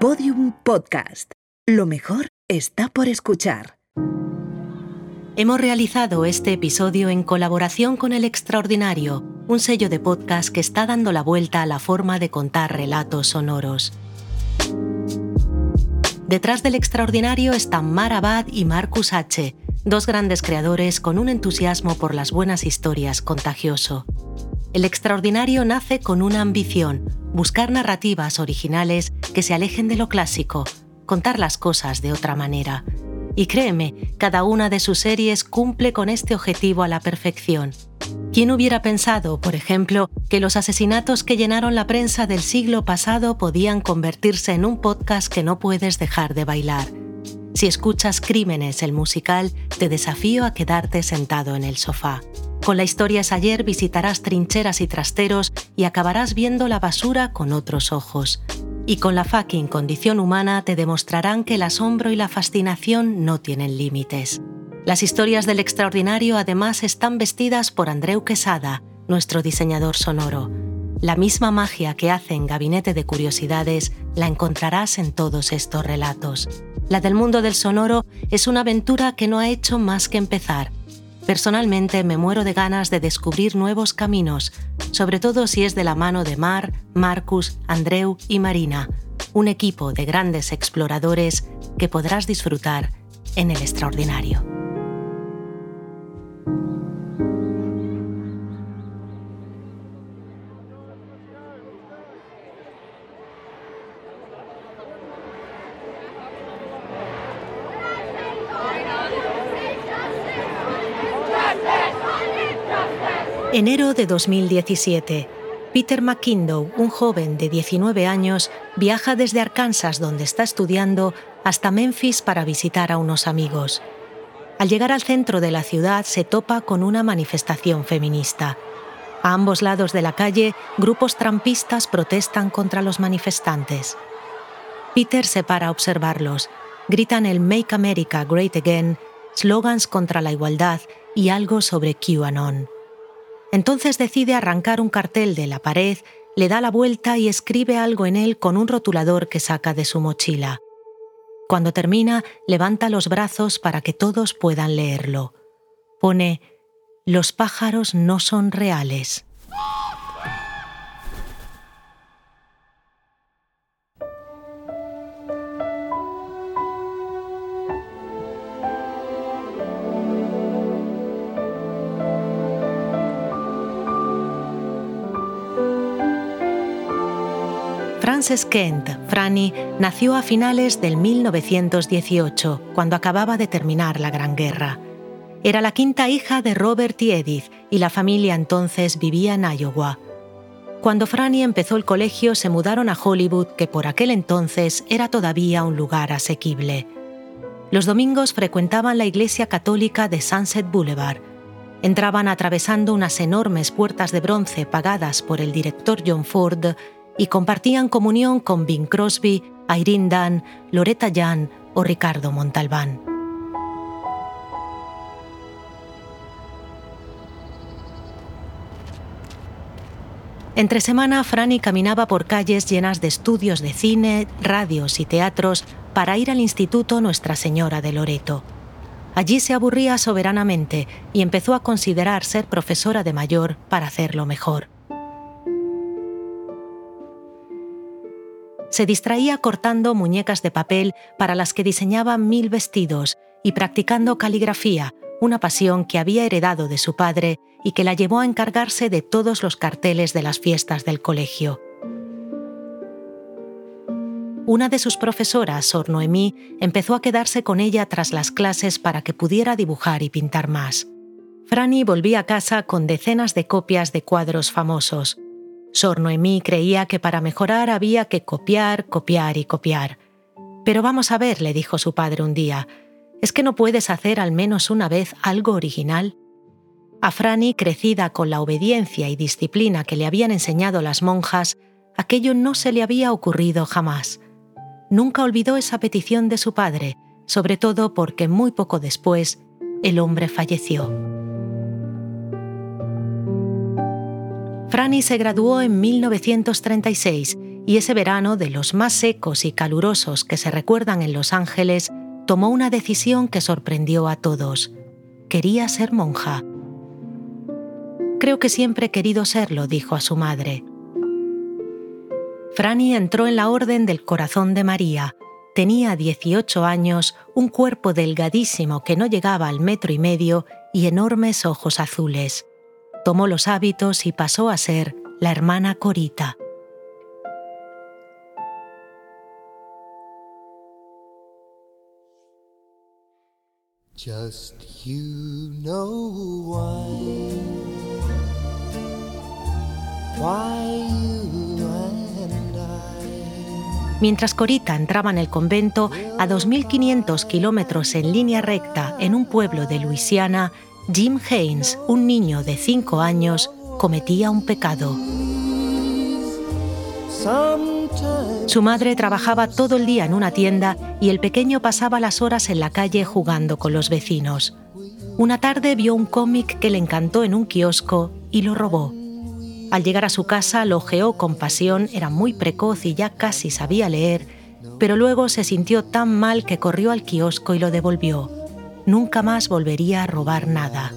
Podium Podcast. Lo mejor está por escuchar. Hemos realizado este episodio en colaboración con El Extraordinario, un sello de podcast que está dando la vuelta a la forma de contar relatos sonoros. Detrás del Extraordinario están Mar Abad y Marcus H., dos grandes creadores con un entusiasmo por las buenas historias contagioso. El extraordinario nace con una ambición, buscar narrativas originales que se alejen de lo clásico, contar las cosas de otra manera. Y créeme, cada una de sus series cumple con este objetivo a la perfección. ¿Quién hubiera pensado, por ejemplo, que los asesinatos que llenaron la prensa del siglo pasado podían convertirse en un podcast que no puedes dejar de bailar? Si escuchas Crímenes, el musical, te desafío a quedarte sentado en el sofá. Con la historia es ayer visitarás trincheras y trasteros y acabarás viendo la basura con otros ojos. Y con la fucking condición humana te demostrarán que el asombro y la fascinación no tienen límites. Las historias del extraordinario además están vestidas por Andreu Quesada, nuestro diseñador sonoro. La misma magia que hace en Gabinete de Curiosidades la encontrarás en todos estos relatos. La del mundo del sonoro es una aventura que no ha hecho más que empezar. Personalmente me muero de ganas de descubrir nuevos caminos, sobre todo si es de la mano de Mar, Marcus, Andreu y Marina, un equipo de grandes exploradores que podrás disfrutar en el extraordinario. Enero de 2017. Peter McKindow, un joven de 19 años, viaja desde Arkansas, donde está estudiando, hasta Memphis para visitar a unos amigos. Al llegar al centro de la ciudad se topa con una manifestación feminista. A ambos lados de la calle, grupos trampistas protestan contra los manifestantes. Peter se para a observarlos. Gritan el Make America Great Again, slogans contra la igualdad y algo sobre QAnon. Entonces decide arrancar un cartel de la pared, le da la vuelta y escribe algo en él con un rotulador que saca de su mochila. Cuando termina, levanta los brazos para que todos puedan leerlo. Pone, Los pájaros no son reales. Frances Kent, Franny, nació a finales del 1918, cuando acababa de terminar la Gran Guerra. Era la quinta hija de Robert y Edith, y la familia entonces vivía en Iowa. Cuando Franny empezó el colegio se mudaron a Hollywood, que por aquel entonces era todavía un lugar asequible. Los domingos frecuentaban la iglesia católica de Sunset Boulevard. Entraban atravesando unas enormes puertas de bronce pagadas por el director John Ford y compartían comunión con Bing Crosby, Irene Dunn, Loretta Young o Ricardo Montalbán. Entre semana, Franny caminaba por calles llenas de estudios de cine, radios y teatros para ir al Instituto Nuestra Señora de Loreto. Allí se aburría soberanamente y empezó a considerar ser profesora de mayor para hacerlo mejor. Se distraía cortando muñecas de papel para las que diseñaba mil vestidos y practicando caligrafía, una pasión que había heredado de su padre y que la llevó a encargarse de todos los carteles de las fiestas del colegio. Una de sus profesoras, Sor empezó a quedarse con ella tras las clases para que pudiera dibujar y pintar más. Franny volvía a casa con decenas de copias de cuadros famosos. Sor Noemí creía que para mejorar había que copiar, copiar y copiar. Pero vamos a ver, le dijo su padre un día, ¿es que no puedes hacer al menos una vez algo original? A Franny, crecida con la obediencia y disciplina que le habían enseñado las monjas, aquello no se le había ocurrido jamás. Nunca olvidó esa petición de su padre, sobre todo porque muy poco después el hombre falleció. Franny se graduó en 1936 y ese verano de los más secos y calurosos que se recuerdan en Los Ángeles, tomó una decisión que sorprendió a todos. Quería ser monja. Creo que siempre he querido serlo, dijo a su madre. Franny entró en la Orden del Corazón de María. Tenía 18 años, un cuerpo delgadísimo que no llegaba al metro y medio y enormes ojos azules. Tomó los hábitos y pasó a ser la hermana Corita. Mientras Corita entraba en el convento, a 2.500 kilómetros en línea recta en un pueblo de Luisiana, Jim Haynes, un niño de 5 años, cometía un pecado. Su madre trabajaba todo el día en una tienda y el pequeño pasaba las horas en la calle jugando con los vecinos. Una tarde vio un cómic que le encantó en un kiosco y lo robó. Al llegar a su casa lo ojeó con pasión, era muy precoz y ya casi sabía leer, pero luego se sintió tan mal que corrió al kiosco y lo devolvió. Nunca más volvería a robar nada.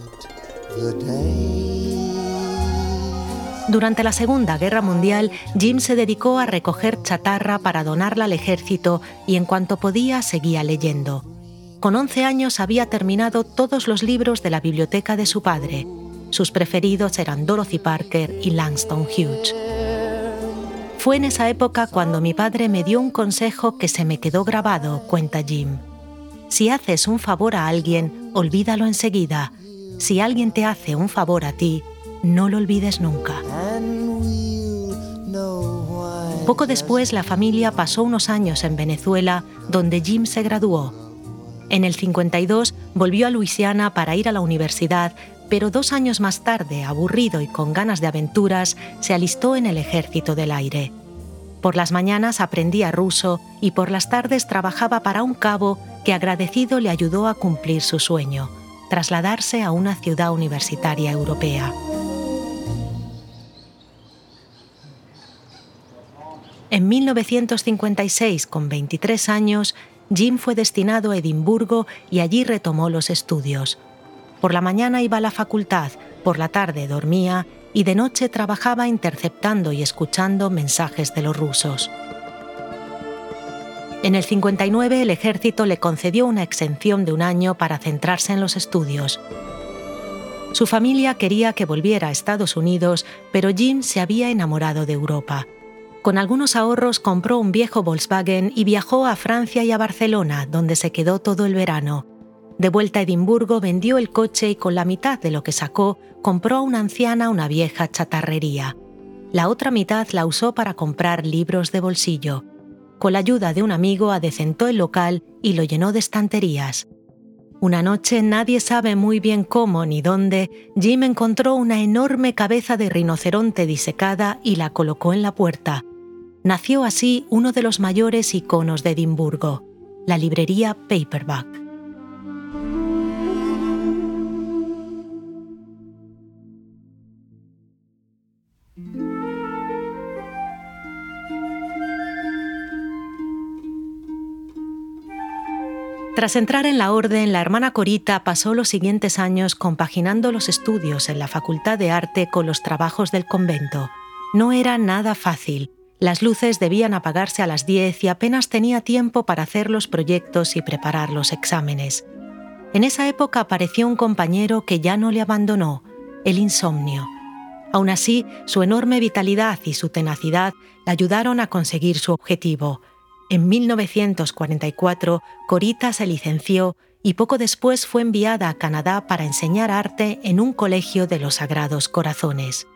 Durante la Segunda Guerra Mundial, Jim se dedicó a recoger chatarra para donarla al ejército y en cuanto podía seguía leyendo. Con 11 años había terminado todos los libros de la biblioteca de su padre. Sus preferidos eran Dorothy Parker y Langston Hughes. Fue en esa época cuando mi padre me dio un consejo que se me quedó grabado, cuenta Jim. Si haces un favor a alguien, olvídalo enseguida. Si alguien te hace un favor a ti, no lo olvides nunca. Poco después la familia pasó unos años en Venezuela, donde Jim se graduó. En el 52 volvió a Luisiana para ir a la universidad, pero dos años más tarde, aburrido y con ganas de aventuras, se alistó en el ejército del aire. Por las mañanas aprendía ruso y por las tardes trabajaba para un cabo que agradecido le ayudó a cumplir su sueño, trasladarse a una ciudad universitaria europea. En 1956, con 23 años, Jim fue destinado a Edimburgo y allí retomó los estudios. Por la mañana iba a la facultad, por la tarde dormía y de noche trabajaba interceptando y escuchando mensajes de los rusos. En el 59 el ejército le concedió una exención de un año para centrarse en los estudios. Su familia quería que volviera a Estados Unidos, pero Jim se había enamorado de Europa. Con algunos ahorros compró un viejo Volkswagen y viajó a Francia y a Barcelona, donde se quedó todo el verano. De vuelta a Edimburgo vendió el coche y con la mitad de lo que sacó compró a una anciana una vieja chatarrería. La otra mitad la usó para comprar libros de bolsillo. Con la ayuda de un amigo adecentó el local y lo llenó de estanterías. Una noche, nadie sabe muy bien cómo ni dónde, Jim encontró una enorme cabeza de rinoceronte disecada y la colocó en la puerta nació así uno de los mayores iconos de Edimburgo, la librería Paperback. Tras entrar en la orden, la hermana Corita pasó los siguientes años compaginando los estudios en la Facultad de Arte con los trabajos del convento. No era nada fácil, las luces debían apagarse a las 10 y apenas tenía tiempo para hacer los proyectos y preparar los exámenes. En esa época apareció un compañero que ya no le abandonó, el insomnio. Aún así, su enorme vitalidad y su tenacidad le ayudaron a conseguir su objetivo. En 1944, Corita se licenció y poco después fue enviada a Canadá para enseñar arte en un colegio de los Sagrados Corazones.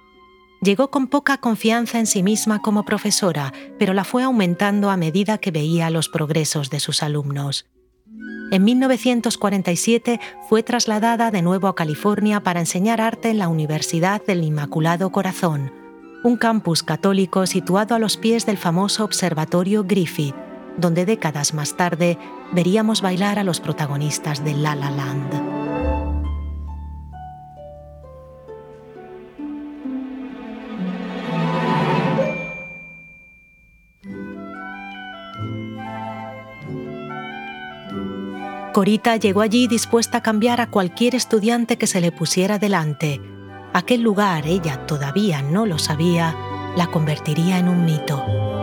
Llegó con poca confianza en sí misma como profesora, pero la fue aumentando a medida que veía los progresos de sus alumnos. En 1947 fue trasladada de nuevo a California para enseñar arte en la Universidad del Inmaculado Corazón, un campus católico situado a los pies del famoso Observatorio Griffith, donde décadas más tarde veríamos bailar a los protagonistas de La La Land. Corita llegó allí dispuesta a cambiar a cualquier estudiante que se le pusiera delante. Aquel lugar, ella todavía no lo sabía, la convertiría en un mito.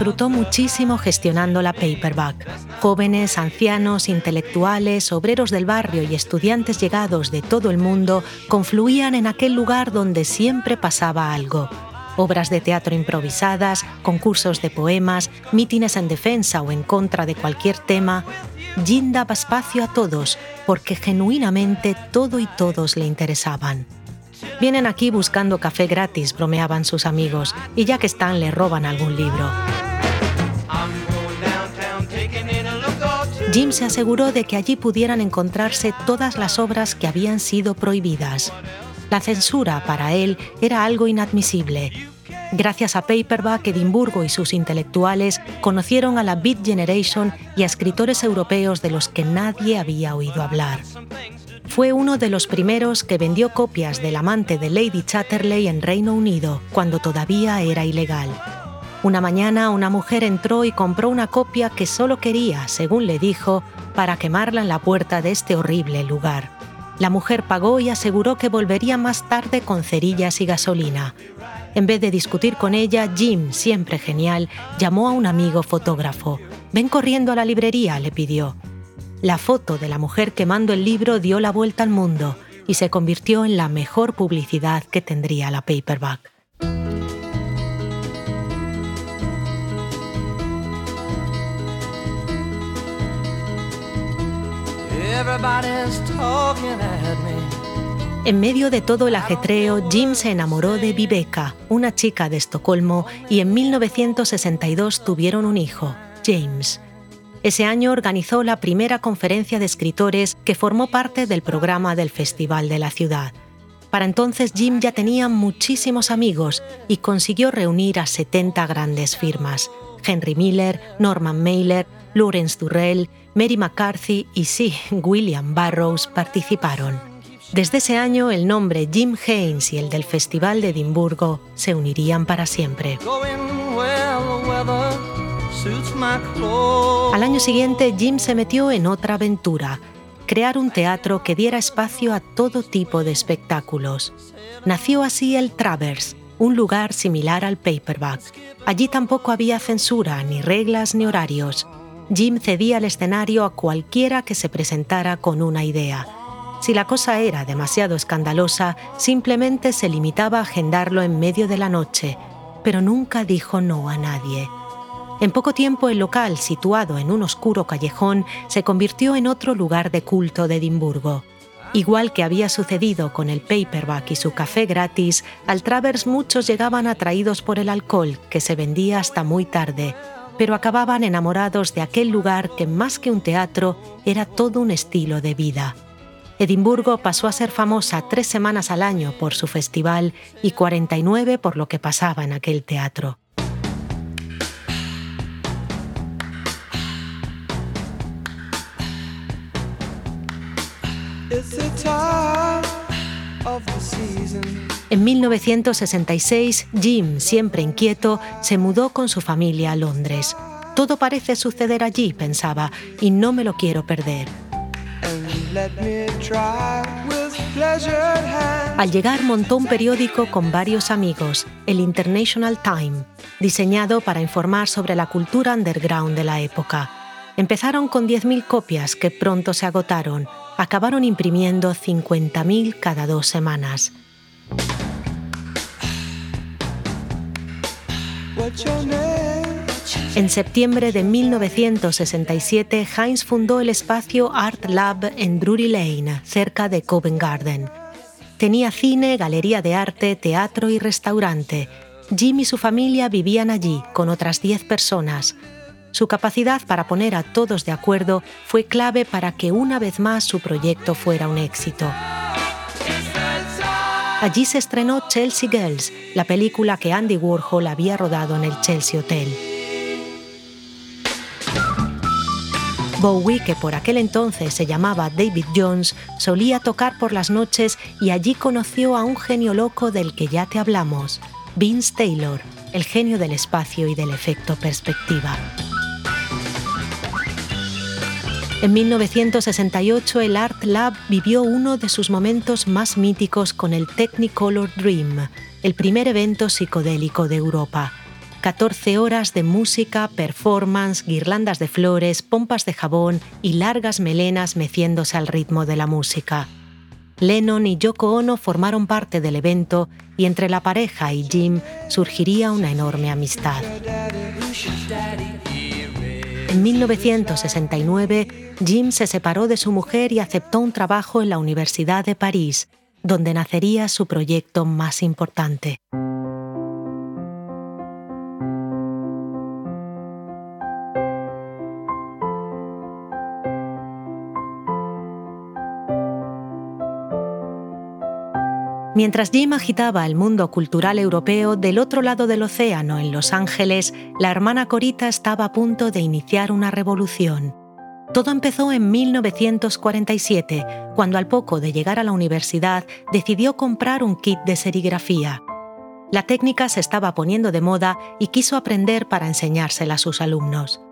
Disfrutó muchísimo gestionando la paperback. Jóvenes, ancianos, intelectuales, obreros del barrio y estudiantes llegados de todo el mundo confluían en aquel lugar donde siempre pasaba algo. Obras de teatro improvisadas, concursos de poemas, mítines en defensa o en contra de cualquier tema. Jim daba espacio a todos porque genuinamente todo y todos le interesaban. Vienen aquí buscando café gratis, bromeaban sus amigos, y ya que están le roban algún libro. Jim se aseguró de que allí pudieran encontrarse todas las obras que habían sido prohibidas. La censura para él era algo inadmisible. Gracias a Paperback, Edimburgo y sus intelectuales conocieron a la Beat Generation y a escritores europeos de los que nadie había oído hablar fue uno de los primeros que vendió copias del amante de Lady Chatterley en Reino Unido, cuando todavía era ilegal. Una mañana una mujer entró y compró una copia que solo quería, según le dijo, para quemarla en la puerta de este horrible lugar. La mujer pagó y aseguró que volvería más tarde con cerillas y gasolina. En vez de discutir con ella, Jim, siempre genial, llamó a un amigo fotógrafo. Ven corriendo a la librería, le pidió. La foto de la mujer quemando el libro dio la vuelta al mundo y se convirtió en la mejor publicidad que tendría la paperback. En medio de todo el ajetreo, Jim se enamoró de Viveka, una chica de Estocolmo, y en 1962 tuvieron un hijo, James. Ese año organizó la primera conferencia de escritores que formó parte del programa del Festival de la Ciudad. Para entonces Jim ya tenía muchísimos amigos y consiguió reunir a 70 grandes firmas. Henry Miller, Norman Mailer, Lawrence Durrell, Mary McCarthy y sí, William Burroughs participaron. Desde ese año el nombre Jim Haynes y el del Festival de Edimburgo se unirían para siempre. Al año siguiente, Jim se metió en otra aventura, crear un teatro que diera espacio a todo tipo de espectáculos. Nació así el Travers, un lugar similar al paperback. Allí tampoco había censura, ni reglas, ni horarios. Jim cedía el escenario a cualquiera que se presentara con una idea. Si la cosa era demasiado escandalosa, simplemente se limitaba a agendarlo en medio de la noche, pero nunca dijo no a nadie. En poco tiempo el local, situado en un oscuro callejón, se convirtió en otro lugar de culto de Edimburgo. Igual que había sucedido con el paperback y su café gratis, al Travers muchos llegaban atraídos por el alcohol, que se vendía hasta muy tarde, pero acababan enamorados de aquel lugar que más que un teatro era todo un estilo de vida. Edimburgo pasó a ser famosa tres semanas al año por su festival y 49 por lo que pasaba en aquel teatro. En 1966, Jim, siempre inquieto, se mudó con su familia a Londres. Todo parece suceder allí, pensaba, y no me lo quiero perder. Al llegar montó un periódico con varios amigos, el International Time, diseñado para informar sobre la cultura underground de la época. Empezaron con 10.000 copias que pronto se agotaron acabaron imprimiendo 50.000 cada dos semanas. En septiembre de 1967, Heinz fundó el espacio Art Lab en Drury Lane, cerca de Covent Garden. Tenía cine, galería de arte, teatro y restaurante. Jim y su familia vivían allí con otras 10 personas. Su capacidad para poner a todos de acuerdo fue clave para que una vez más su proyecto fuera un éxito. Allí se estrenó Chelsea Girls, la película que Andy Warhol había rodado en el Chelsea Hotel. Bowie, que por aquel entonces se llamaba David Jones, solía tocar por las noches y allí conoció a un genio loco del que ya te hablamos, Vince Taylor, el genio del espacio y del efecto perspectiva. En 1968 el Art Lab vivió uno de sus momentos más míticos con el Technicolor Dream, el primer evento psicodélico de Europa. 14 horas de música, performance, guirlandas de flores, pompas de jabón y largas melenas meciéndose al ritmo de la música. Lennon y Yoko Ono formaron parte del evento y entre la pareja y Jim surgiría una enorme amistad. En 1969, Jim se separó de su mujer y aceptó un trabajo en la Universidad de París, donde nacería su proyecto más importante. Mientras Jim agitaba el mundo cultural europeo, del otro lado del océano, en Los Ángeles, la hermana Corita estaba a punto de iniciar una revolución. Todo empezó en 1947, cuando al poco de llegar a la universidad decidió comprar un kit de serigrafía. La técnica se estaba poniendo de moda y quiso aprender para enseñársela a sus alumnos.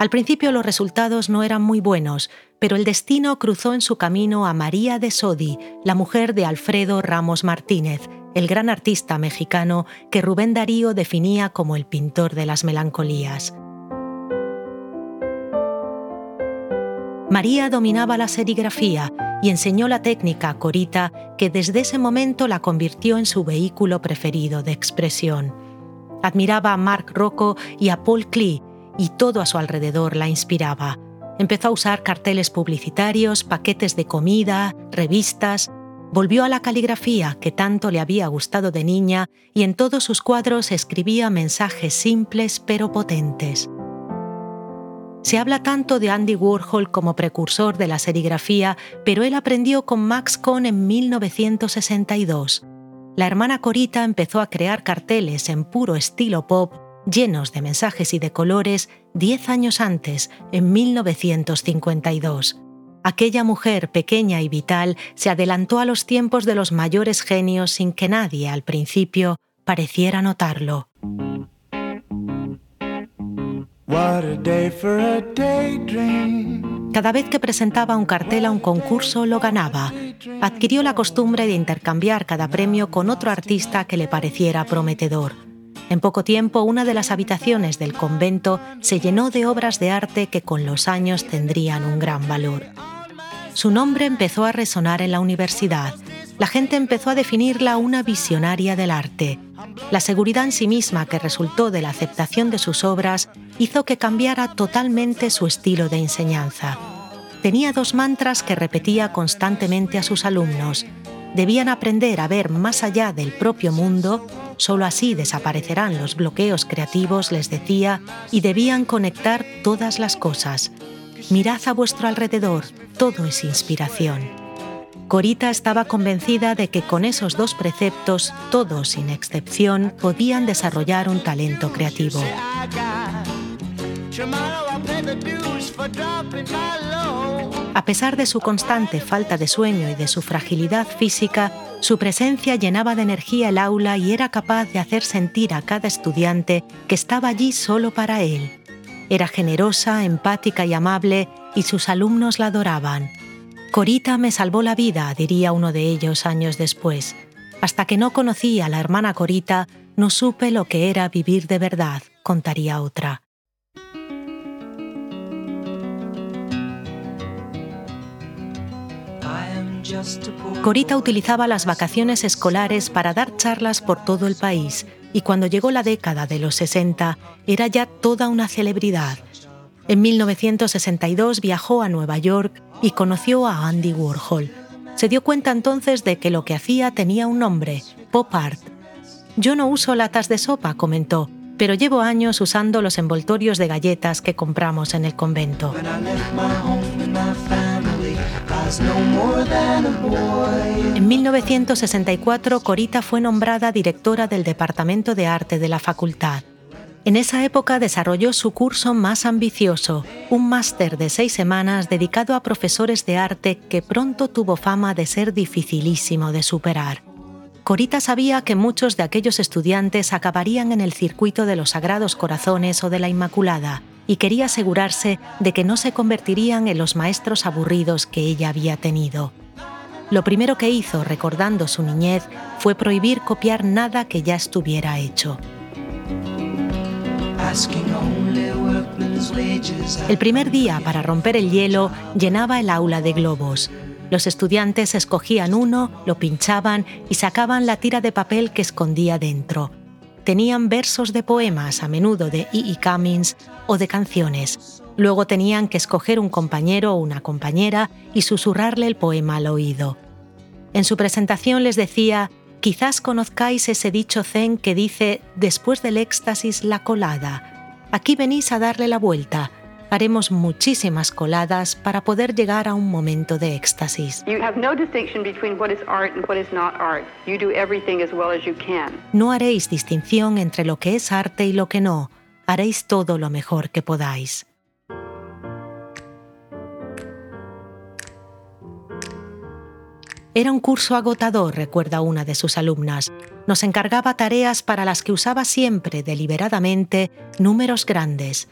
Al principio los resultados no eran muy buenos, pero el destino cruzó en su camino a María de Sodi, la mujer de Alfredo Ramos Martínez, el gran artista mexicano que Rubén Darío definía como el pintor de las melancolías. María dominaba la serigrafía y enseñó la técnica a Corita, que desde ese momento la convirtió en su vehículo preferido de expresión. Admiraba a Marc Rocco y a Paul Klee, y todo a su alrededor la inspiraba. Empezó a usar carteles publicitarios, paquetes de comida, revistas. Volvió a la caligrafía que tanto le había gustado de niña y en todos sus cuadros escribía mensajes simples pero potentes. Se habla tanto de Andy Warhol como precursor de la serigrafía, pero él aprendió con Max Kohn en 1962. La hermana Corita empezó a crear carteles en puro estilo pop llenos de mensajes y de colores, diez años antes, en 1952. Aquella mujer pequeña y vital se adelantó a los tiempos de los mayores genios sin que nadie, al principio, pareciera notarlo. Cada vez que presentaba un cartel a un concurso lo ganaba. Adquirió la costumbre de intercambiar cada premio con otro artista que le pareciera prometedor. En poco tiempo, una de las habitaciones del convento se llenó de obras de arte que con los años tendrían un gran valor. Su nombre empezó a resonar en la universidad. La gente empezó a definirla una visionaria del arte. La seguridad en sí misma que resultó de la aceptación de sus obras hizo que cambiara totalmente su estilo de enseñanza. Tenía dos mantras que repetía constantemente a sus alumnos. Debían aprender a ver más allá del propio mundo Solo así desaparecerán los bloqueos creativos, les decía, y debían conectar todas las cosas. Mirad a vuestro alrededor, todo es inspiración. Corita estaba convencida de que con esos dos preceptos, todos sin excepción, podían desarrollar un talento creativo. A pesar de su constante falta de sueño y de su fragilidad física, su presencia llenaba de energía el aula y era capaz de hacer sentir a cada estudiante que estaba allí solo para él. Era generosa, empática y amable y sus alumnos la adoraban. Corita me salvó la vida, diría uno de ellos años después. Hasta que no conocí a la hermana Corita, no supe lo que era vivir de verdad, contaría otra. Corita utilizaba las vacaciones escolares para dar charlas por todo el país y cuando llegó la década de los 60 era ya toda una celebridad. En 1962 viajó a Nueva York y conoció a Andy Warhol. Se dio cuenta entonces de que lo que hacía tenía un nombre, pop art. Yo no uso latas de sopa, comentó, pero llevo años usando los envoltorios de galletas que compramos en el convento. En 1964, Corita fue nombrada directora del Departamento de Arte de la facultad. En esa época desarrolló su curso más ambicioso, un máster de seis semanas dedicado a profesores de arte que pronto tuvo fama de ser dificilísimo de superar. Corita sabía que muchos de aquellos estudiantes acabarían en el circuito de los Sagrados Corazones o de la Inmaculada, y quería asegurarse de que no se convertirían en los maestros aburridos que ella había tenido. Lo primero que hizo, recordando su niñez, fue prohibir copiar nada que ya estuviera hecho. El primer día, para romper el hielo, llenaba el aula de globos. Los estudiantes escogían uno, lo pinchaban y sacaban la tira de papel que escondía dentro. Tenían versos de poemas, a menudo de E. E. Cummings, o de canciones. Luego tenían que escoger un compañero o una compañera y susurrarle el poema al oído. En su presentación les decía Quizás conozcáis ese dicho zen que dice, después del éxtasis, la colada. Aquí venís a darle la vuelta. Haremos muchísimas coladas para poder llegar a un momento de éxtasis. No haréis distinción entre lo que es arte y lo que no. Haréis todo lo mejor que podáis. Era un curso agotador, recuerda una de sus alumnas. Nos encargaba tareas para las que usaba siempre, deliberadamente, números grandes.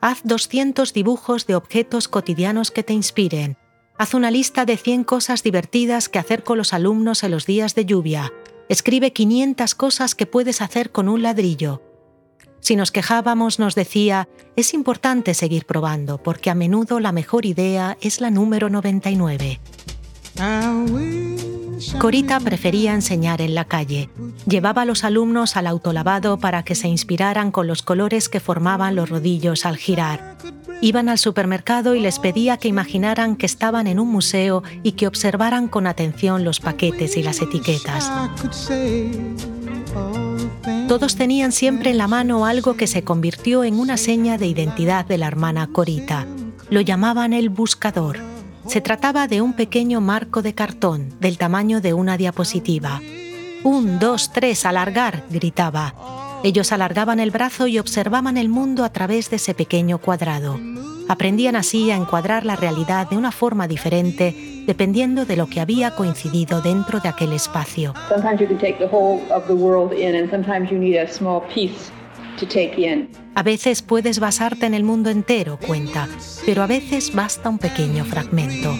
Haz 200 dibujos de objetos cotidianos que te inspiren. Haz una lista de 100 cosas divertidas que hacer con los alumnos en los días de lluvia. Escribe 500 cosas que puedes hacer con un ladrillo. Si nos quejábamos, nos decía, es importante seguir probando, porque a menudo la mejor idea es la número 99. Corita prefería enseñar en la calle. Llevaba a los alumnos al autolavado para que se inspiraran con los colores que formaban los rodillos al girar. Iban al supermercado y les pedía que imaginaran que estaban en un museo y que observaran con atención los paquetes y las etiquetas. Todos tenían siempre en la mano algo que se convirtió en una seña de identidad de la hermana Corita. Lo llamaban el buscador. Se trataba de un pequeño marco de cartón del tamaño de una diapositiva. Un, dos, tres, alargar, gritaba. Ellos alargaban el brazo y observaban el mundo a través de ese pequeño cuadrado. Aprendían así a encuadrar la realidad de una forma diferente dependiendo de lo que había coincidido dentro de aquel espacio. A veces puedes basarte en el mundo entero, cuenta, pero a veces basta un pequeño fragmento.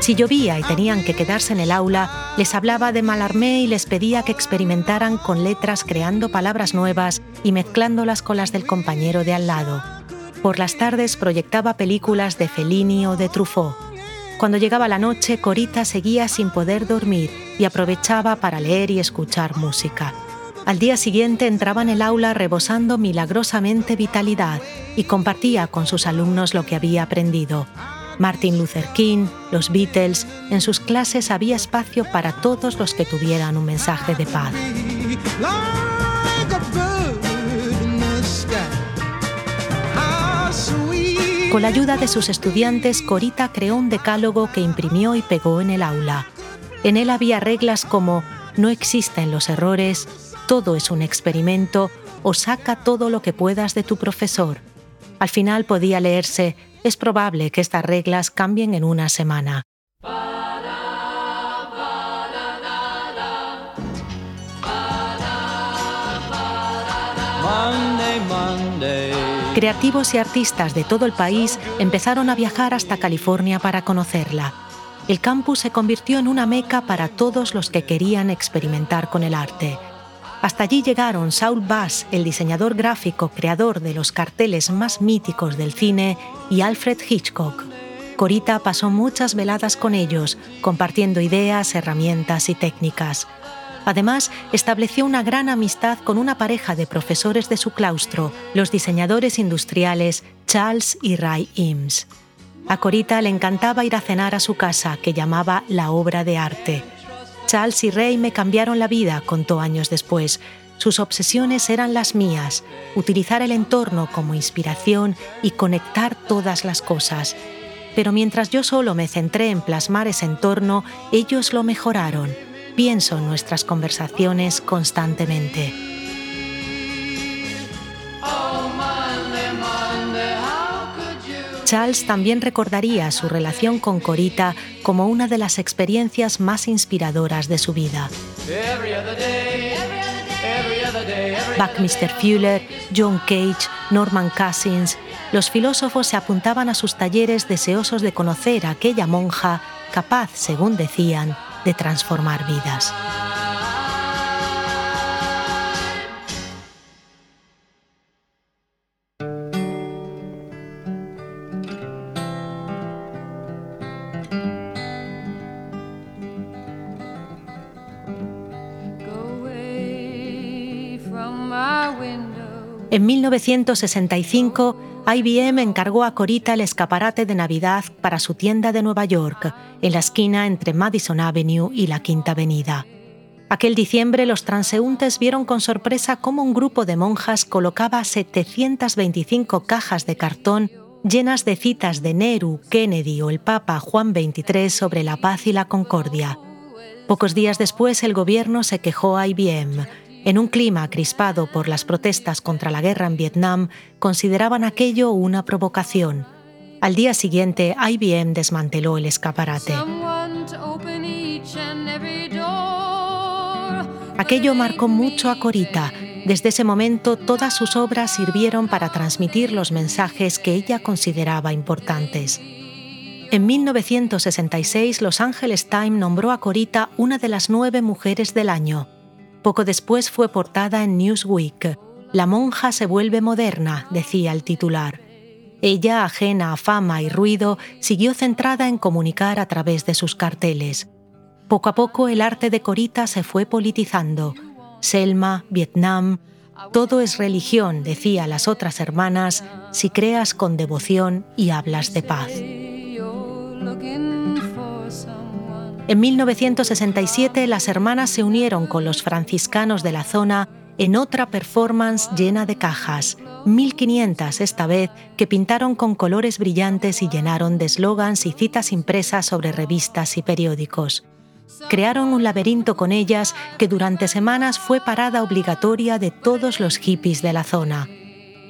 Si llovía y tenían que quedarse en el aula, les hablaba de Malarmé y les pedía que experimentaran con letras creando palabras nuevas y mezclándolas con las del compañero de al lado. Por las tardes proyectaba películas de Fellini o de Truffaut cuando llegaba la noche, Corita seguía sin poder dormir y aprovechaba para leer y escuchar música. Al día siguiente entraba en el aula rebosando milagrosamente vitalidad y compartía con sus alumnos lo que había aprendido. Martin Luther King, los Beatles, en sus clases había espacio para todos los que tuvieran un mensaje de paz. Con la ayuda de sus estudiantes, Corita creó un decálogo que imprimió y pegó en el aula. En él había reglas como no existen los errores, todo es un experimento o saca todo lo que puedas de tu profesor. Al final podía leerse, es probable que estas reglas cambien en una semana. Creativos y artistas de todo el país empezaron a viajar hasta California para conocerla. El campus se convirtió en una meca para todos los que querían experimentar con el arte. Hasta allí llegaron Saul Bass, el diseñador gráfico creador de los carteles más míticos del cine, y Alfred Hitchcock. Corita pasó muchas veladas con ellos, compartiendo ideas, herramientas y técnicas. Además, estableció una gran amistad con una pareja de profesores de su claustro, los diseñadores industriales Charles y Ray Eames. A Corita le encantaba ir a cenar a su casa, que llamaba la obra de arte. Charles y Ray me cambiaron la vida, contó años después. Sus obsesiones eran las mías, utilizar el entorno como inspiración y conectar todas las cosas. Pero mientras yo solo me centré en plasmar ese entorno, ellos lo mejoraron pienso en nuestras conversaciones constantemente. Charles también recordaría su relación con Corita como una de las experiencias más inspiradoras de su vida. Buckminster Fuller, John Cage, Norman Cousins, los filósofos se apuntaban a sus talleres deseosos de conocer a aquella monja capaz, según decían, de transformar vidas. En 1965, IBM encargó a Corita el escaparate de Navidad para su tienda de Nueva York, en la esquina entre Madison Avenue y la Quinta Avenida. Aquel diciembre los transeúntes vieron con sorpresa cómo un grupo de monjas colocaba 725 cajas de cartón llenas de citas de Nehru, Kennedy o el Papa Juan XXIII sobre la paz y la concordia. Pocos días después el gobierno se quejó a IBM en un clima crispado por las protestas contra la guerra en Vietnam, consideraban aquello una provocación. Al día siguiente, IBM desmanteló el escaparate. Aquello marcó mucho a Corita. Desde ese momento, todas sus obras sirvieron para transmitir los mensajes que ella consideraba importantes. En 1966, Los Angeles Times nombró a Corita una de las nueve mujeres del año. Poco después fue portada en Newsweek. La monja se vuelve moderna, decía el titular. Ella, ajena a fama y ruido, siguió centrada en comunicar a través de sus carteles. Poco a poco el arte de Corita se fue politizando. Selma, Vietnam, todo es religión, decía las otras hermanas, si creas con devoción y hablas de paz. En 1967 las hermanas se unieron con los franciscanos de la zona en otra performance llena de cajas, 1500 esta vez, que pintaron con colores brillantes y llenaron de eslogans y citas impresas sobre revistas y periódicos. Crearon un laberinto con ellas que durante semanas fue parada obligatoria de todos los hippies de la zona.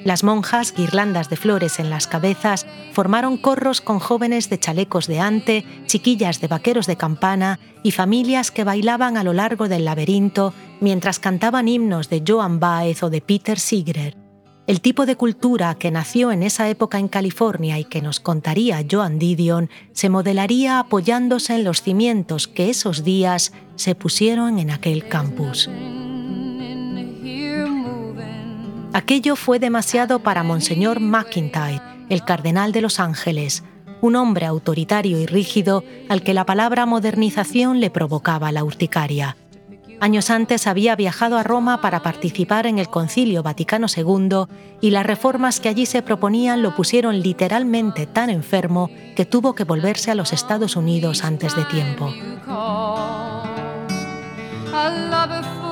Las monjas, guirlandas de flores en las cabezas, formaron corros con jóvenes de chalecos de ante, chiquillas de vaqueros de campana y familias que bailaban a lo largo del laberinto mientras cantaban himnos de Joan Baez o de Peter Sigrer. El tipo de cultura que nació en esa época en California y que nos contaría Joan Didion se modelaría apoyándose en los cimientos que esos días se pusieron en aquel campus. Aquello fue demasiado para Monseñor McIntyre, el cardenal de Los Ángeles, un hombre autoritario y rígido al que la palabra modernización le provocaba la urticaria. Años antes había viajado a Roma para participar en el Concilio Vaticano II y las reformas que allí se proponían lo pusieron literalmente tan enfermo que tuvo que volverse a los Estados Unidos antes de tiempo.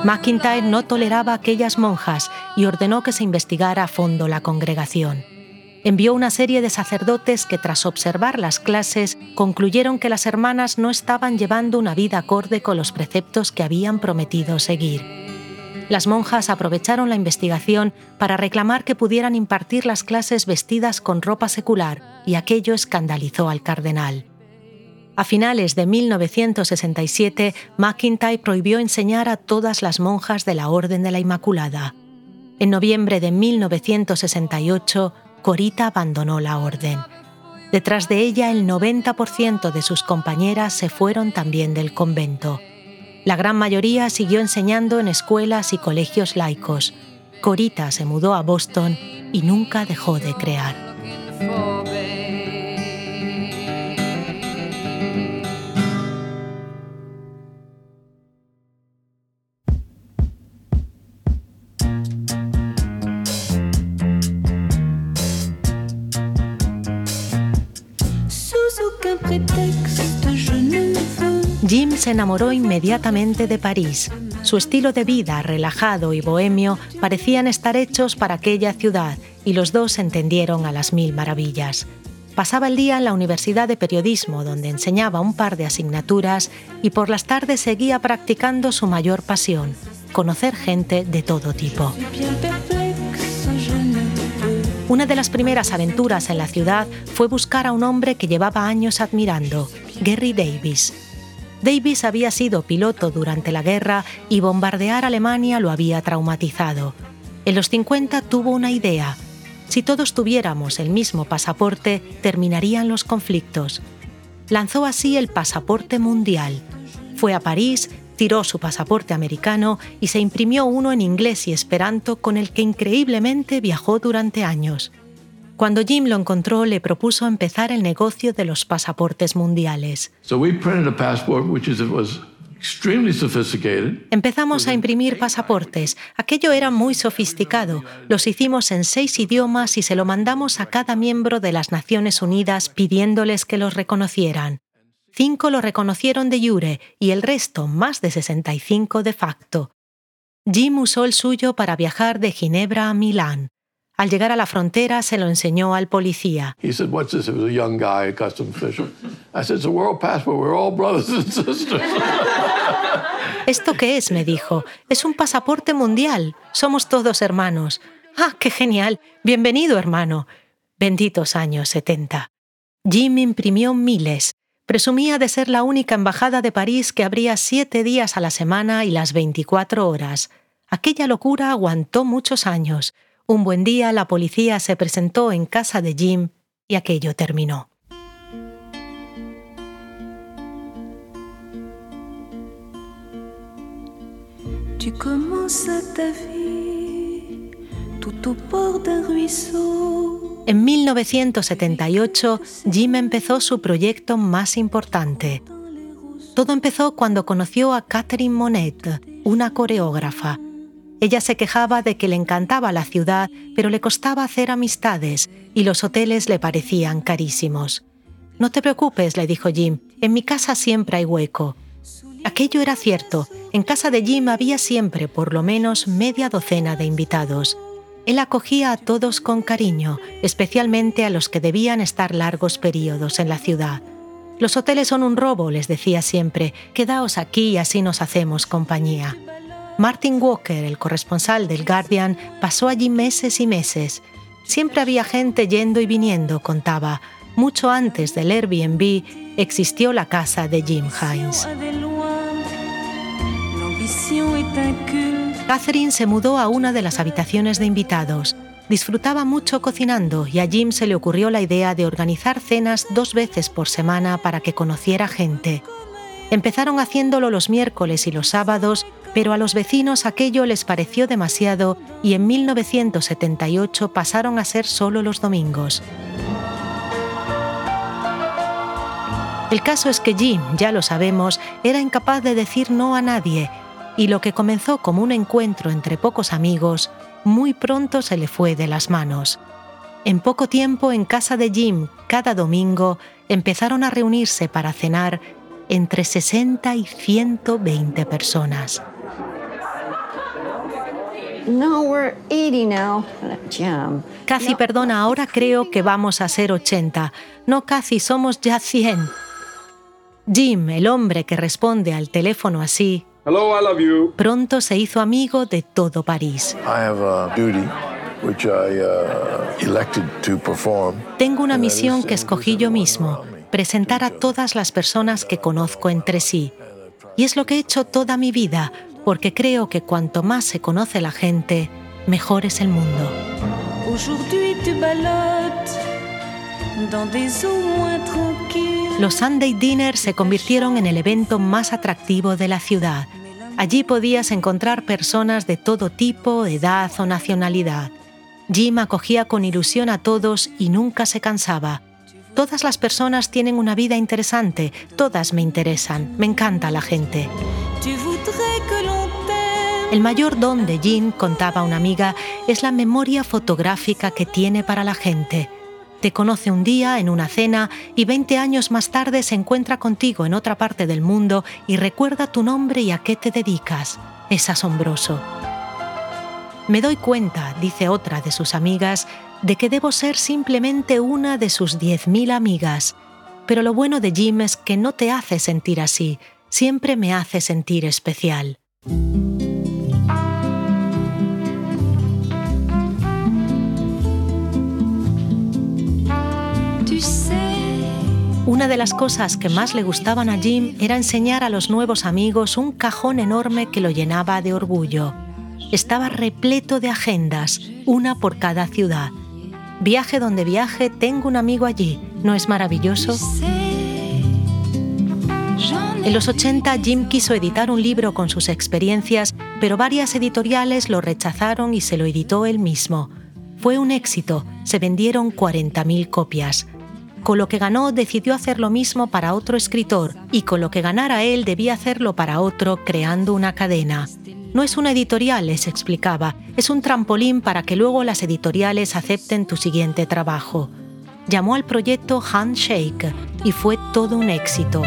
McIntyre no toleraba aquellas monjas y ordenó que se investigara a fondo la congregación. Envió una serie de sacerdotes que tras observar las clases concluyeron que las hermanas no estaban llevando una vida acorde con los preceptos que habían prometido seguir. Las monjas aprovecharon la investigación para reclamar que pudieran impartir las clases vestidas con ropa secular y aquello escandalizó al cardenal. A finales de 1967, McIntyre prohibió enseñar a todas las monjas de la Orden de la Inmaculada. En noviembre de 1968, Corita abandonó la orden. Detrás de ella, el 90% de sus compañeras se fueron también del convento. La gran mayoría siguió enseñando en escuelas y colegios laicos. Corita se mudó a Boston y nunca dejó de crear. Jim se enamoró inmediatamente de París. Su estilo de vida, relajado y bohemio, parecían estar hechos para aquella ciudad y los dos entendieron a las mil maravillas. Pasaba el día en la Universidad de Periodismo, donde enseñaba un par de asignaturas, y por las tardes seguía practicando su mayor pasión, conocer gente de todo tipo. Una de las primeras aventuras en la ciudad fue buscar a un hombre que llevaba años admirando, Gary Davis. Davis había sido piloto durante la guerra y bombardear Alemania lo había traumatizado. En los 50 tuvo una idea. Si todos tuviéramos el mismo pasaporte, terminarían los conflictos. Lanzó así el pasaporte mundial. Fue a París, tiró su pasaporte americano y se imprimió uno en inglés y esperanto con el que increíblemente viajó durante años. Cuando Jim lo encontró, le propuso empezar el negocio de los pasaportes mundiales. Empezamos a imprimir pasaportes. Aquello era muy sofisticado. Los hicimos en seis idiomas y se lo mandamos a cada miembro de las Naciones Unidas pidiéndoles que los reconocieran. Cinco lo reconocieron de jure y el resto, más de 65 de facto. Jim usó el suyo para viajar de Ginebra a Milán. Al llegar a la frontera se lo enseñó al policía. ¿Esto qué es? me dijo. Es un pasaporte mundial. Somos todos hermanos. Ah, qué genial. Bienvenido, hermano. Benditos años 70. Jim imprimió miles. Presumía de ser la única embajada de París que abría siete días a la semana y las 24 horas. Aquella locura aguantó muchos años. Un buen día la policía se presentó en casa de Jim y aquello terminó. En 1978, Jim empezó su proyecto más importante. Todo empezó cuando conoció a Catherine Monet, una coreógrafa. Ella se quejaba de que le encantaba la ciudad, pero le costaba hacer amistades y los hoteles le parecían carísimos. No te preocupes, le dijo Jim, en mi casa siempre hay hueco. Aquello era cierto, en casa de Jim había siempre por lo menos media docena de invitados. Él acogía a todos con cariño, especialmente a los que debían estar largos periodos en la ciudad. Los hoteles son un robo, les decía siempre, quedaos aquí y así nos hacemos compañía. Martin Walker, el corresponsal del Guardian, pasó allí meses y meses. Siempre había gente yendo y viniendo, contaba. Mucho antes del Airbnb existió la casa de Jim Hines. Catherine se mudó a una de las habitaciones de invitados. Disfrutaba mucho cocinando y a Jim se le ocurrió la idea de organizar cenas dos veces por semana para que conociera gente. Empezaron haciéndolo los miércoles y los sábados pero a los vecinos aquello les pareció demasiado y en 1978 pasaron a ser solo los domingos. El caso es que Jim, ya lo sabemos, era incapaz de decir no a nadie y lo que comenzó como un encuentro entre pocos amigos, muy pronto se le fue de las manos. En poco tiempo, en casa de Jim, cada domingo, empezaron a reunirse para cenar entre 60 y 120 personas. No, we're 80 now. Cathy, perdona, ahora creo que vamos a ser 80. No, Cathy, somos ya 100. Jim, el hombre que responde al teléfono así, Hello, I love you. pronto se hizo amigo de todo París. Tengo una misión que escogí yo mismo, presentar a todas las personas que conozco entre sí. Y es lo que he hecho toda mi vida, porque creo que cuanto más se conoce la gente, mejor es el mundo. Los Sunday Dinners se convirtieron en el evento más atractivo de la ciudad. Allí podías encontrar personas de todo tipo, edad o nacionalidad. Jim acogía con ilusión a todos y nunca se cansaba. Todas las personas tienen una vida interesante, todas me interesan, me encanta la gente. El mayor don de Jean, contaba una amiga, es la memoria fotográfica que tiene para la gente. Te conoce un día en una cena y 20 años más tarde se encuentra contigo en otra parte del mundo y recuerda tu nombre y a qué te dedicas. Es asombroso. Me doy cuenta, dice otra de sus amigas, de que debo ser simplemente una de sus 10.000 amigas. Pero lo bueno de Jim es que no te hace sentir así, siempre me hace sentir especial. Una de las cosas que más le gustaban a Jim era enseñar a los nuevos amigos un cajón enorme que lo llenaba de orgullo. Estaba repleto de agendas, una por cada ciudad. Viaje donde viaje, tengo un amigo allí. ¿No es maravilloso? En los 80 Jim quiso editar un libro con sus experiencias, pero varias editoriales lo rechazaron y se lo editó él mismo. Fue un éxito, se vendieron 40.000 copias. Con lo que ganó decidió hacer lo mismo para otro escritor y con lo que ganara él debía hacerlo para otro creando una cadena. No es una editorial, les explicaba, es un trampolín para que luego las editoriales acepten tu siguiente trabajo. Llamó al proyecto Handshake y fue todo un éxito.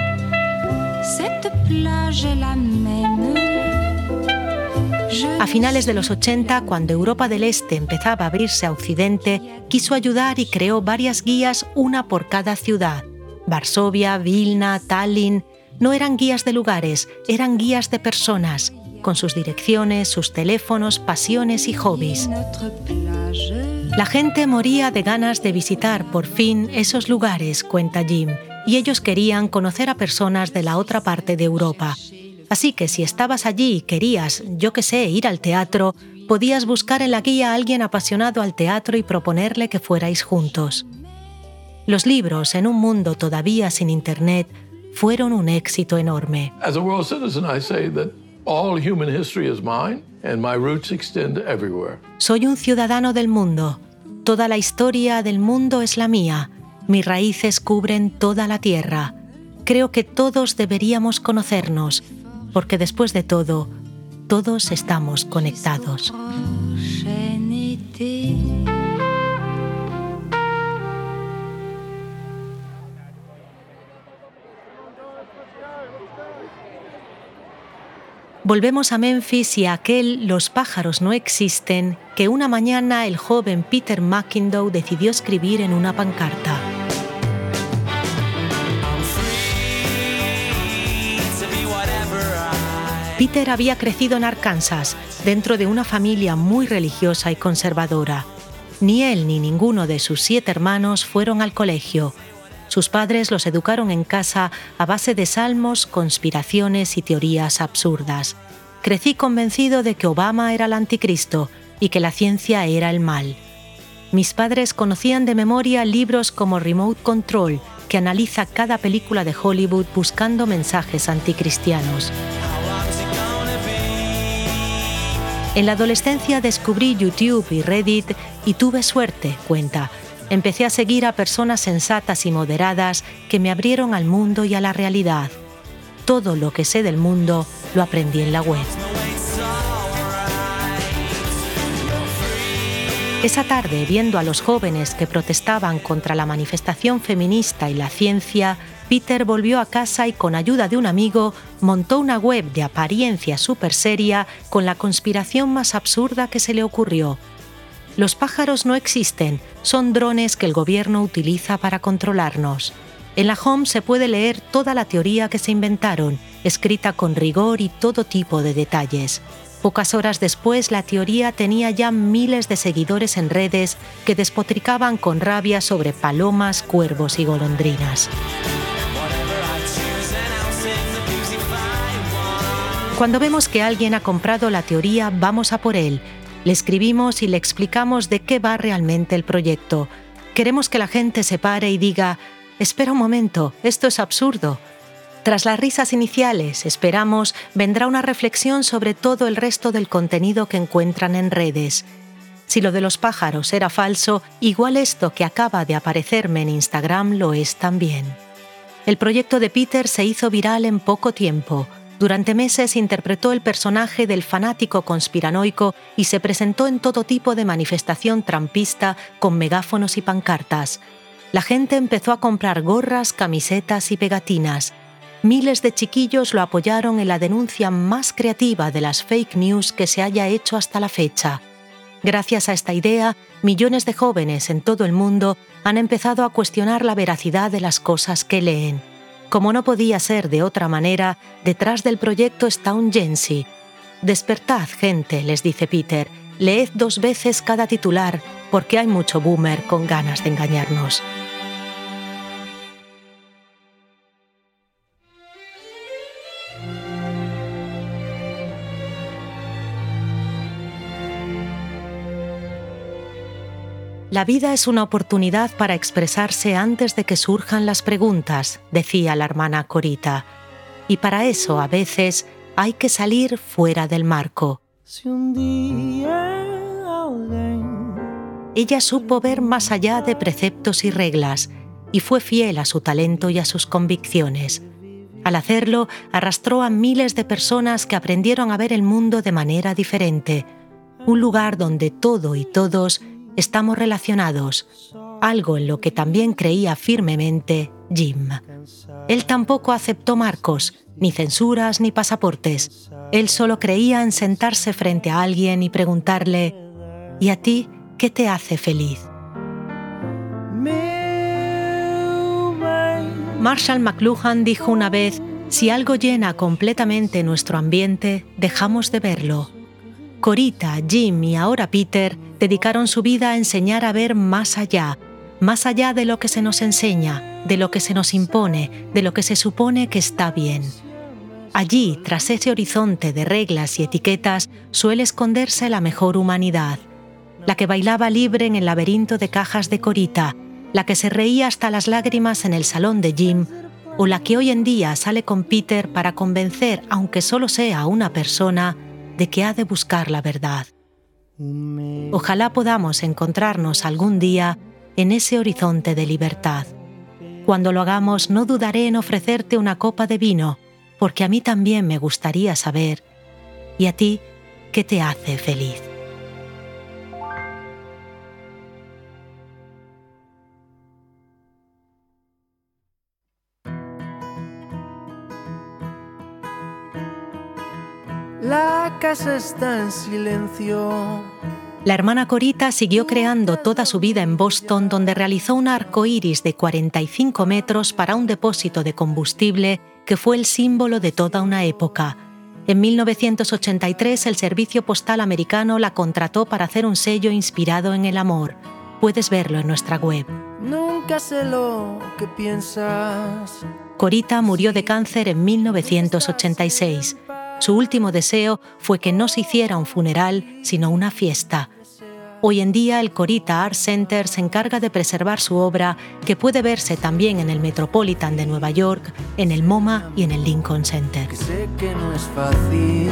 A finales de los 80, cuando Europa del Este empezaba a abrirse a Occidente, quiso ayudar y creó varias guías, una por cada ciudad. Varsovia, Vilna, Tallinn. No eran guías de lugares, eran guías de personas, con sus direcciones, sus teléfonos, pasiones y hobbies. La gente moría de ganas de visitar por fin esos lugares, cuenta Jim, y ellos querían conocer a personas de la otra parte de Europa. Así que si estabas allí y querías, yo qué sé, ir al teatro, podías buscar en la guía a alguien apasionado al teatro y proponerle que fuerais juntos. Los libros, en un mundo todavía sin Internet, fueron un éxito enorme. Soy un ciudadano del mundo. Toda la historia del mundo es la mía. Mis raíces cubren toda la tierra. Creo que todos deberíamos conocernos, porque después de todo, todos estamos conectados. Volvemos a Memphis y a aquel Los pájaros no existen que una mañana el joven Peter McIndoe decidió escribir en una pancarta. Peter había crecido en Arkansas, dentro de una familia muy religiosa y conservadora. Ni él ni ninguno de sus siete hermanos fueron al colegio. Sus padres los educaron en casa a base de salmos, conspiraciones y teorías absurdas. Crecí convencido de que Obama era el anticristo y que la ciencia era el mal. Mis padres conocían de memoria libros como Remote Control, que analiza cada película de Hollywood buscando mensajes anticristianos. En la adolescencia descubrí YouTube y Reddit y tuve suerte, cuenta. Empecé a seguir a personas sensatas y moderadas que me abrieron al mundo y a la realidad. Todo lo que sé del mundo lo aprendí en la web. Esa tarde, viendo a los jóvenes que protestaban contra la manifestación feminista y la ciencia, Peter volvió a casa y con ayuda de un amigo montó una web de apariencia súper seria con la conspiración más absurda que se le ocurrió. Los pájaros no existen, son drones que el gobierno utiliza para controlarnos. En la home se puede leer toda la teoría que se inventaron, escrita con rigor y todo tipo de detalles. Pocas horas después, la teoría tenía ya miles de seguidores en redes que despotricaban con rabia sobre palomas, cuervos y golondrinas. Cuando vemos que alguien ha comprado la teoría, vamos a por él. Le escribimos y le explicamos de qué va realmente el proyecto. Queremos que la gente se pare y diga, espera un momento, esto es absurdo. Tras las risas iniciales, esperamos, vendrá una reflexión sobre todo el resto del contenido que encuentran en redes. Si lo de los pájaros era falso, igual esto que acaba de aparecerme en Instagram lo es también. El proyecto de Peter se hizo viral en poco tiempo. Durante meses interpretó el personaje del fanático conspiranoico y se presentó en todo tipo de manifestación trampista con megáfonos y pancartas. La gente empezó a comprar gorras, camisetas y pegatinas. Miles de chiquillos lo apoyaron en la denuncia más creativa de las fake news que se haya hecho hasta la fecha. Gracias a esta idea, millones de jóvenes en todo el mundo han empezado a cuestionar la veracidad de las cosas que leen. Como no podía ser de otra manera, detrás del proyecto está un Jensi. Despertad, gente, les dice Peter, leed dos veces cada titular, porque hay mucho boomer con ganas de engañarnos. La vida es una oportunidad para expresarse antes de que surjan las preguntas, decía la hermana Corita. Y para eso a veces hay que salir fuera del marco. Ella supo ver más allá de preceptos y reglas y fue fiel a su talento y a sus convicciones. Al hacerlo, arrastró a miles de personas que aprendieron a ver el mundo de manera diferente, un lugar donde todo y todos estamos relacionados, algo en lo que también creía firmemente Jim. Él tampoco aceptó marcos, ni censuras, ni pasaportes. Él solo creía en sentarse frente a alguien y preguntarle, ¿y a ti qué te hace feliz? Marshall McLuhan dijo una vez, si algo llena completamente nuestro ambiente, dejamos de verlo. Corita, Jim y ahora Peter dedicaron su vida a enseñar a ver más allá, más allá de lo que se nos enseña, de lo que se nos impone, de lo que se supone que está bien. Allí, tras ese horizonte de reglas y etiquetas, suele esconderse la mejor humanidad, la que bailaba libre en el laberinto de cajas de Corita, la que se reía hasta las lágrimas en el salón de Jim, o la que hoy en día sale con Peter para convencer, aunque solo sea una persona, de que ha de buscar la verdad. Ojalá podamos encontrarnos algún día en ese horizonte de libertad. Cuando lo hagamos no dudaré en ofrecerte una copa de vino, porque a mí también me gustaría saber, ¿y a ti qué te hace feliz? La casa está en silencio. La hermana Corita siguió creando toda su vida en Boston, donde realizó un arco iris de 45 metros para un depósito de combustible que fue el símbolo de toda una época. En 1983, el Servicio Postal Americano la contrató para hacer un sello inspirado en el amor. Puedes verlo en nuestra web. Nunca sé lo que piensas. Corita murió de cáncer en 1986. Su último deseo fue que no se hiciera un funeral, sino una fiesta. Hoy en día el Corita Art Center se encarga de preservar su obra, que puede verse también en el Metropolitan de Nueva York, en el MoMA y en el Lincoln Center. Sé que no es fácil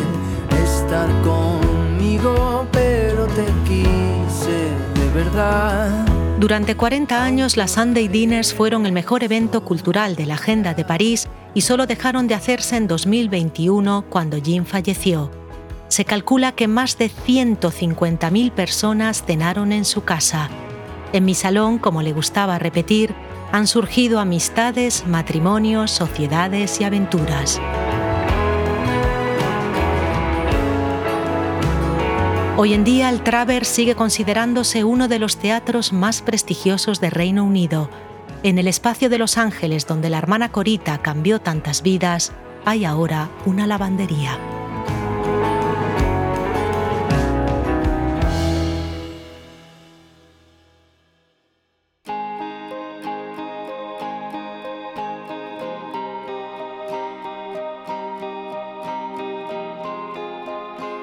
estar conmigo, pero te quise de verdad. Durante 40 años, las Sunday Dinners fueron el mejor evento cultural de la agenda de París y solo dejaron de hacerse en 2021 cuando Jim falleció. Se calcula que más de 150.000 personas cenaron en su casa. En mi salón, como le gustaba repetir, han surgido amistades, matrimonios, sociedades y aventuras. Hoy en día el Travers sigue considerándose uno de los teatros más prestigiosos de Reino Unido. En el espacio de Los Ángeles donde la hermana Corita cambió tantas vidas, hay ahora una lavandería.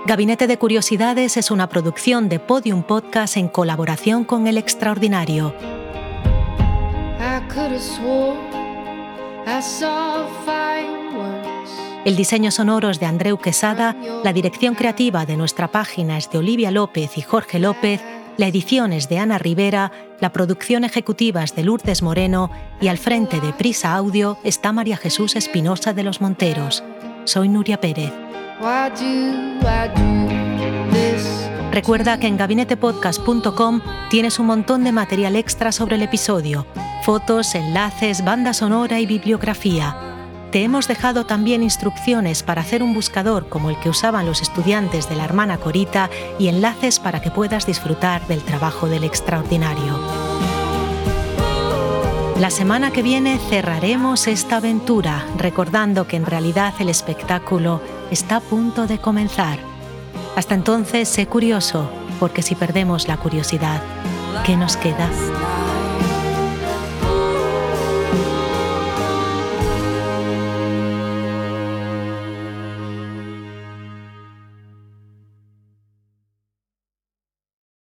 Gabinete de Curiosidades es una producción de Podium Podcast en colaboración con El Extraordinario. El diseño sonoro es de Andreu Quesada, la dirección creativa de nuestra página es de Olivia López y Jorge López, la edición es de Ana Rivera, la producción ejecutiva es de Lourdes Moreno y al frente de Prisa Audio está María Jesús Espinosa de los Monteros. Soy Nuria Pérez. Recuerda que en gabinetepodcast.com tienes un montón de material extra sobre el episodio, fotos, enlaces, banda sonora y bibliografía. Te hemos dejado también instrucciones para hacer un buscador como el que usaban los estudiantes de la hermana Corita y enlaces para que puedas disfrutar del trabajo del extraordinario. La semana que viene cerraremos esta aventura recordando que en realidad el espectáculo está a punto de comenzar. Hasta entonces, sé curioso, porque si perdemos la curiosidad, ¿qué nos queda?